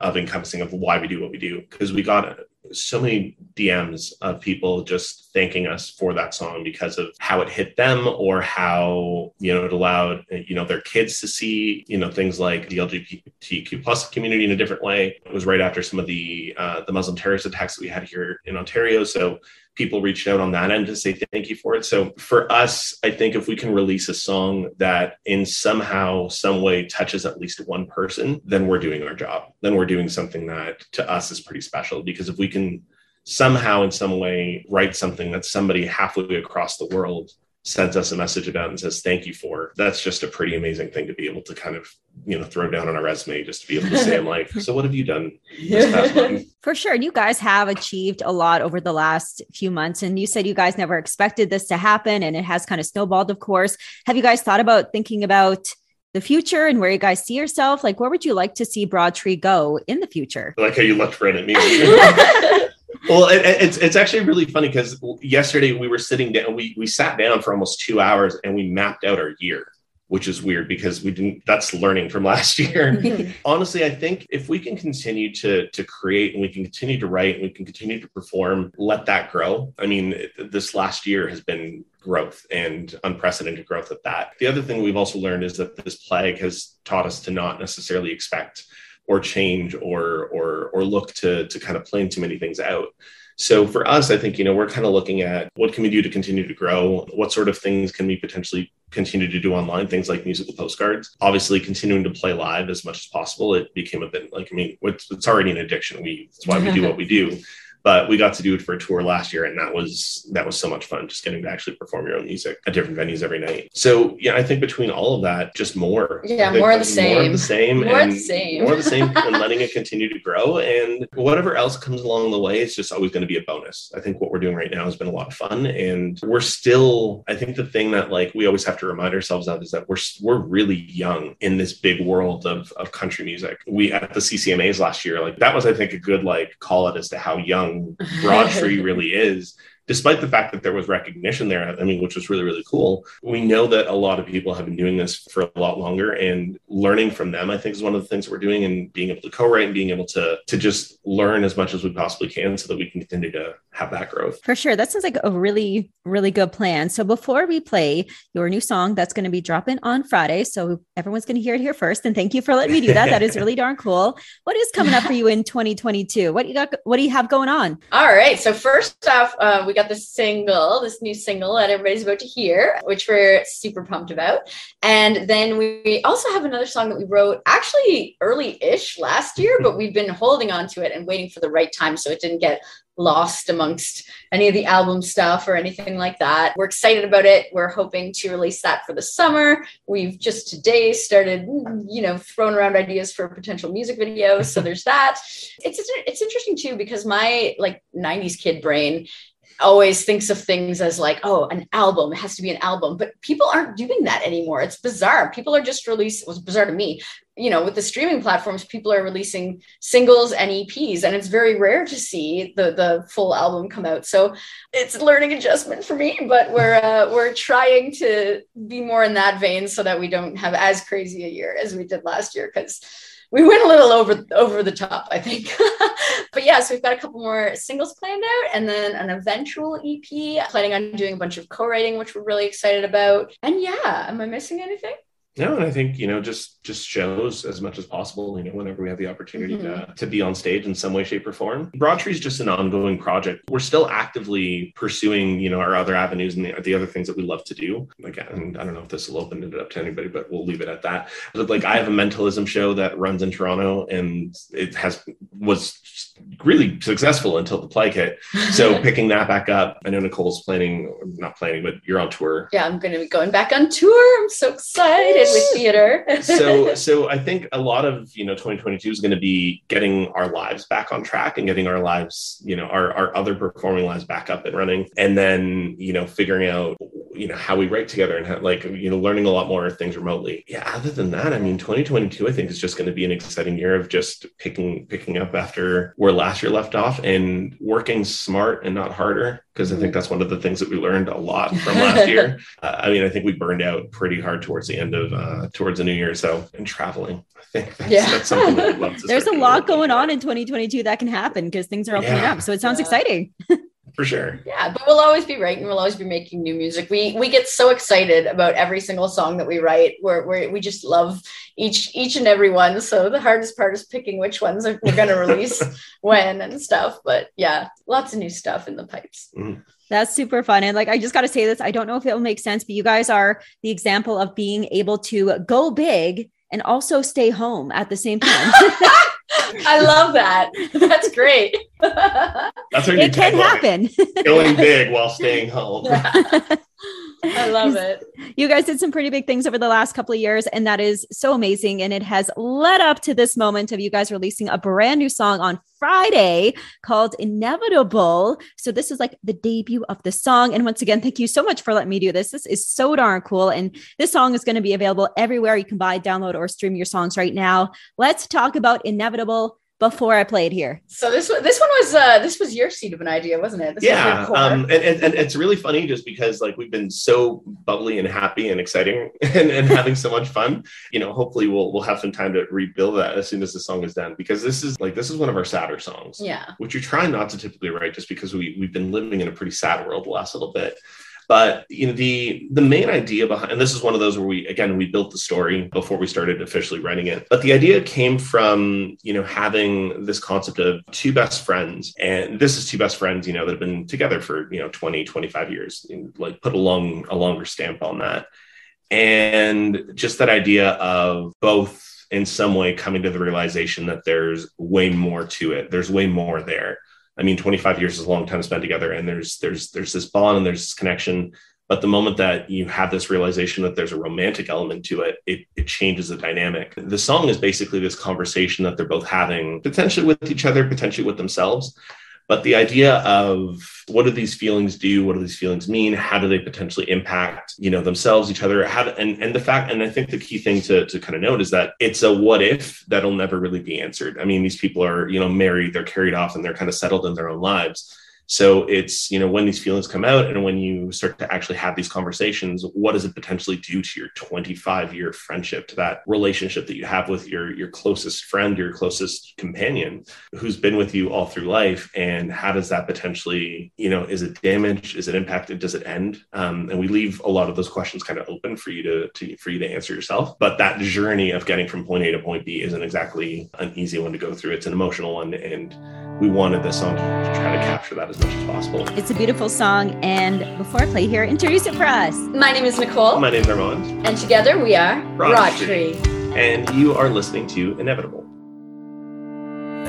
of encompassing of why we do what we do because we got so many DMs of people just thanking us for that song because of how it hit them or how you know it allowed you know their kids to see you know things like the LGBTQ plus community in a different way. It was right after some of the uh, the Muslim terrorist attacks that we had here in Ontario, so people reached out on that end to say thank you for it. So for us, I think if we can release a song that in somehow, some way touches at least one person, then we're doing our job. Then we're doing something that to us is pretty special because if we can somehow in some way write something that somebody halfway across the world sends us a message about and says thank you for that's just a pretty amazing thing to be able to kind of you know throw down on a resume just to be able to say in life. So what have you done this past month? For sure. And you guys have achieved a lot over the last few months. And you said you guys never expected this to happen and it has kind of snowballed of course. Have you guys thought about thinking about the future and where you guys see yourself? Like where would you like to see broad tree go in the future? I like how you looked right at me. Well, it, it's it's actually really funny because yesterday we were sitting down, we we sat down for almost two hours and we mapped out our year, which is weird because we didn't. That's learning from last year. Honestly, I think if we can continue to to create and we can continue to write and we can continue to perform, let that grow. I mean, this last year has been growth and unprecedented growth at that. The other thing we've also learned is that this plague has taught us to not necessarily expect or change or or or look to to kind of plan too many things out. So for us, I think you know we're kind of looking at what can we do to continue to grow. What sort of things can we potentially continue to do online? Things like musical postcards. Obviously, continuing to play live as much as possible. It became a bit like I mean, it's, it's already an addiction. We that's why we do what we do but we got to do it for a tour last year and that was that was so much fun just getting to actually perform your own music at different venues every night so yeah i think between all of that just more Yeah, more of the that more of the same. same More of and the same. more of the same and letting it continue to grow and whatever else comes along the way it's just always going to be a bonus i think what we're doing right now has been a lot of fun and we're still i think the thing that like we always have to remind ourselves of is that we're we're really young in this big world of, of country music we at the ccmas last year like that was i think a good like call it as to how young broad tree really is despite the fact that there was recognition there i mean which was really really cool we know that a lot of people have been doing this for a lot longer and learning from them i think is one of the things that we're doing and being able to co-write and being able to to just learn as much as we possibly can so that we can continue to have that growth For sure. That sounds like a really, really good plan. So before we play your new song that's going to be dropping on Friday, so everyone's going to hear it here first. And thank you for letting me do that. That is really darn cool. What is coming up for you in 2022? What you got? What do you have going on? All right. So first off, uh, we got this single, this new single that everybody's about to hear, which we're super pumped about. And then we also have another song that we wrote actually early-ish last year, but we've been holding on to it and waiting for the right time so it didn't get lost amongst any of the album stuff or anything like that. We're excited about it. We're hoping to release that for the summer. We've just today started, you know, throwing around ideas for a potential music video. So there's that. It's it's interesting too because my like 90s kid brain always thinks of things as like, oh, an album. It has to be an album. But people aren't doing that anymore. It's bizarre. People are just releasing, it was bizarre to me. You know, with the streaming platforms, people are releasing singles and EPs, and it's very rare to see the the full album come out. So it's learning adjustment for me, but we're uh, we're trying to be more in that vein so that we don't have as crazy a year as we did last year because we went a little over over the top, I think. but yeah, so we've got a couple more singles planned out, and then an eventual EP. Planning on doing a bunch of co-writing, which we're really excited about. And yeah, am I missing anything? No, and I think you know, just just shows as much as possible. You know, whenever we have the opportunity to, mm-hmm. to be on stage in some way, shape, or form. Broadtree is just an ongoing project. We're still actively pursuing, you know, our other avenues and the, the other things that we love to do. Again, I don't know if this will open it up to anybody, but we'll leave it at that. But like, I have a mentalism show that runs in Toronto, and it has was really successful until the plague hit. So picking that back up, I know Nicole's planning, not planning, but you're on tour yeah, I'm going to be going back on tour. I'm so excited with theater. so so i think a lot of you know 2022 is going to be getting our lives back on track and getting our lives you know our, our other performing lives back up and running and then you know figuring out you know how we write together and how, like you know learning a lot more things remotely yeah other than that i mean 2022 i think is just going to be an exciting year of just picking picking up after where last year left off and working smart and not harder because i think that's one of the things that we learned a lot from last year uh, i mean i think we burned out pretty hard towards the end of uh towards the new year so and traveling i think that's, Yeah. that's something that we'd love to There's a lot going on in 2022 that can happen because things are opening Yeah. up. So it sounds Yeah. exciting. for sure yeah, but we'll always be writing. We'll always be making new music. We we get so excited about every single song that we write. We're, we're we just love each each and every one. So the hardest part is picking which ones we're going to release when and stuff. But yeah, lots of new stuff in the pipes. Mm-hmm. That's super fun. And like, I just got to say this I don't know if it'll make sense, but you guys are the example of being able to go big and also stay home at the same time. I love that. That's great. that's our it can happen. going big while staying home I love it. you guys did some pretty big things over the last couple of years, and that is so amazing. And it has led up to this moment of you guys releasing a brand new song on Friday called Inevitable. So, this is like the debut of the song. And once again, thank you so much for letting me do this. This is so darn cool. And this song is going to be available everywhere you can buy, download, or stream your songs right now. Let's talk about Inevitable before I played here. So this one, this one was uh, this was your seed of an idea, wasn't it? This yeah your core. um and, and, and it's really funny just because like we've been so bubbly and happy and exciting and, and having so much fun you know hopefully we'll we'll have some time to rebuild that as soon as the song is done because this is like this is one of our sadder songs yeah. which we try not to typically write just because we we've been living in a pretty sad world the last little bit but you know the the main idea behind and this is one of those where we again we built the story before we started officially writing it. But the idea came from you know having this concept of two best friends. And this is two best friends you know that have been together for you know 20 25 years like put a long a longer stamp on that. And just that idea of both in some way coming to the realization that there's way more to it. There's way more there I mean, 25 years is a long time to spend together, and there's there's there's this bond and there's this connection. But the moment that you have this realization that there's a romantic element to it, it, it changes the dynamic. The song is basically this conversation that they're both having, potentially with each other, potentially with themselves. But the idea of what do these feelings do? What do these feelings mean? How do they potentially impact, you know, themselves, each other? How and and the fact, and I think the key thing to to kind of note is that it's a what if that'll never really be answered. I mean, these people are, you know, married, they're carried off, and they're kind of settled in their own lives. So it's, you know, when these feelings come out and when you start to actually have these conversations, what does it potentially do to your 25 year friendship, to that relationship that you have with your, your closest friend, your closest companion who's been with you all through life? And how does that potentially, you know, is it damaged? Is it impacted? Does it end? Um, and we leave a lot of those questions kind of open for you to, to, for you to answer yourself. But that journey of getting from point A to point B isn't exactly an easy one to go through. It's an emotional one. And we wanted this song to try to capture that as much as possible. It's a beautiful song. And before I play here, introduce it for us. My name is Nicole, My name is Armand, and together we are Broad Broad Tree. Tree. and you are listening to Inevitable.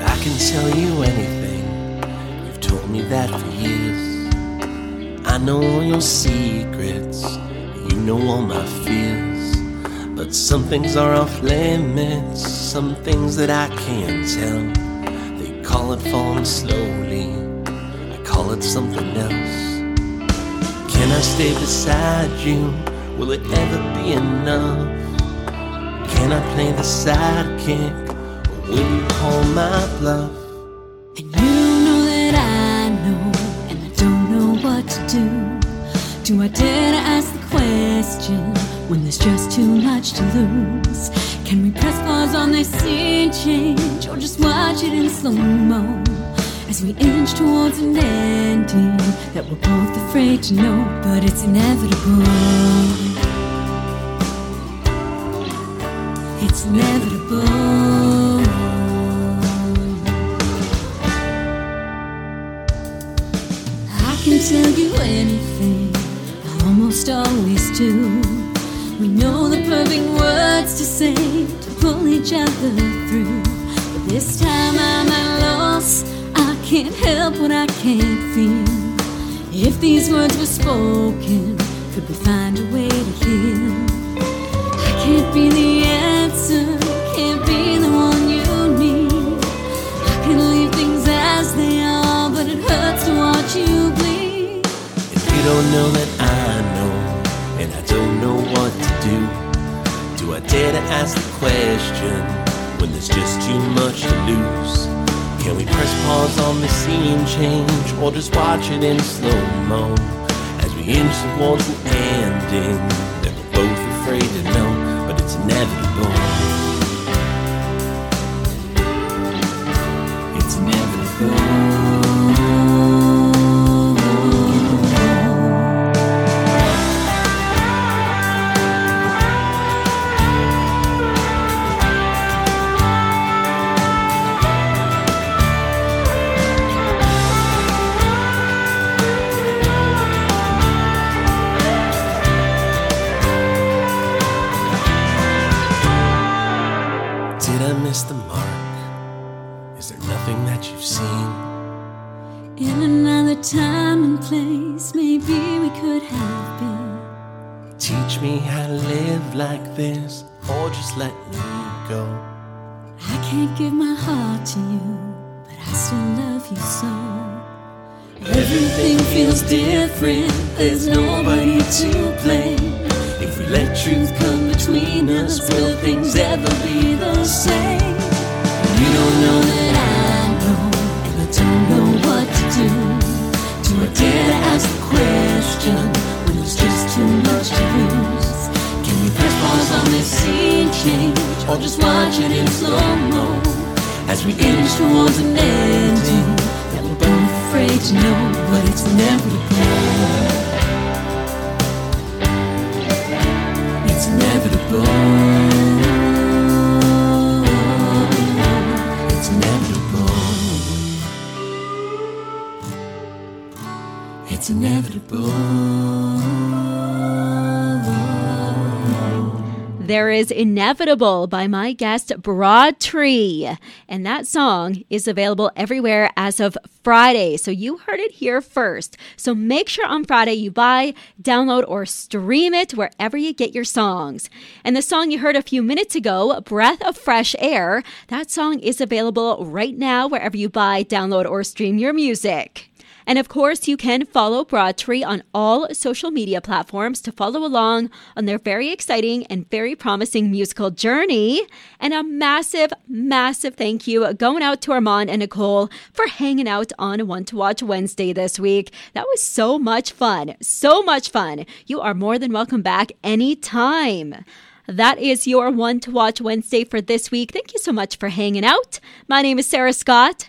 I can tell you anything. You've told me that for years. I know all your secrets. You know all my fears. But some things are off limits. Some things that I can't tell. Call it falling slowly. I call it something else. Can I stay beside you? Will it ever be enough? Can I play the sidekick? Or will you call my bluff? And you know that I know, and I don't know what to do. Do I dare to ask the question when there's just too much to lose? Can we press pause on this scene change, or just watch it in slow mo? As we inch towards an ending that we're both afraid to know, but it's inevitable. It's inevitable. I can tell you anything, I almost always do. We know the perfect words to say to pull each other through. But this time I'm at loss, I can't help what I can't feel. If these words were spoken, could we find a way to heal? I can't be the answer, can't be the one you need. I can leave things as they are, but it hurts to watch you bleed. If you don't know that I know, and I don't know what do, do I dare to ask the question when there's just too much to lose? Can we press pause on the scene change, or just watch it in slow mo as we inch towards an ending that we're both afraid to know, but it's inevitable. It's inevitable. Everything different, there's nobody to blame. If we let truth come between us, will things ever be the same? You don't know that I know, and I don't know what to do. Do I dare to ask the question when there's just too much to lose? Can we press pause on this scene change, or just watch it in slow mo as we inch towards an ending afraid to know, but it's inevitable, it's inevitable. Inevitable. There is Inevitable by my guest Broad Tree. And that song is available everywhere as of Friday. So you heard it here first. So make sure on Friday you buy, download, or stream it wherever you get your songs. And the song you heard a few minutes ago, Breath of Fresh Air, that song is available right now wherever you buy, download, or stream your music. And of course, you can follow Broadtree on all social media platforms to follow along on their very exciting and very promising musical journey. And a massive, massive thank you going out to Armand and Nicole for hanging out on One to Watch Wednesday this week. That was so much fun. So much fun. You are more than welcome back anytime. That is your One to Watch Wednesday for this week. Thank you so much for hanging out. My name is Sarah Scott.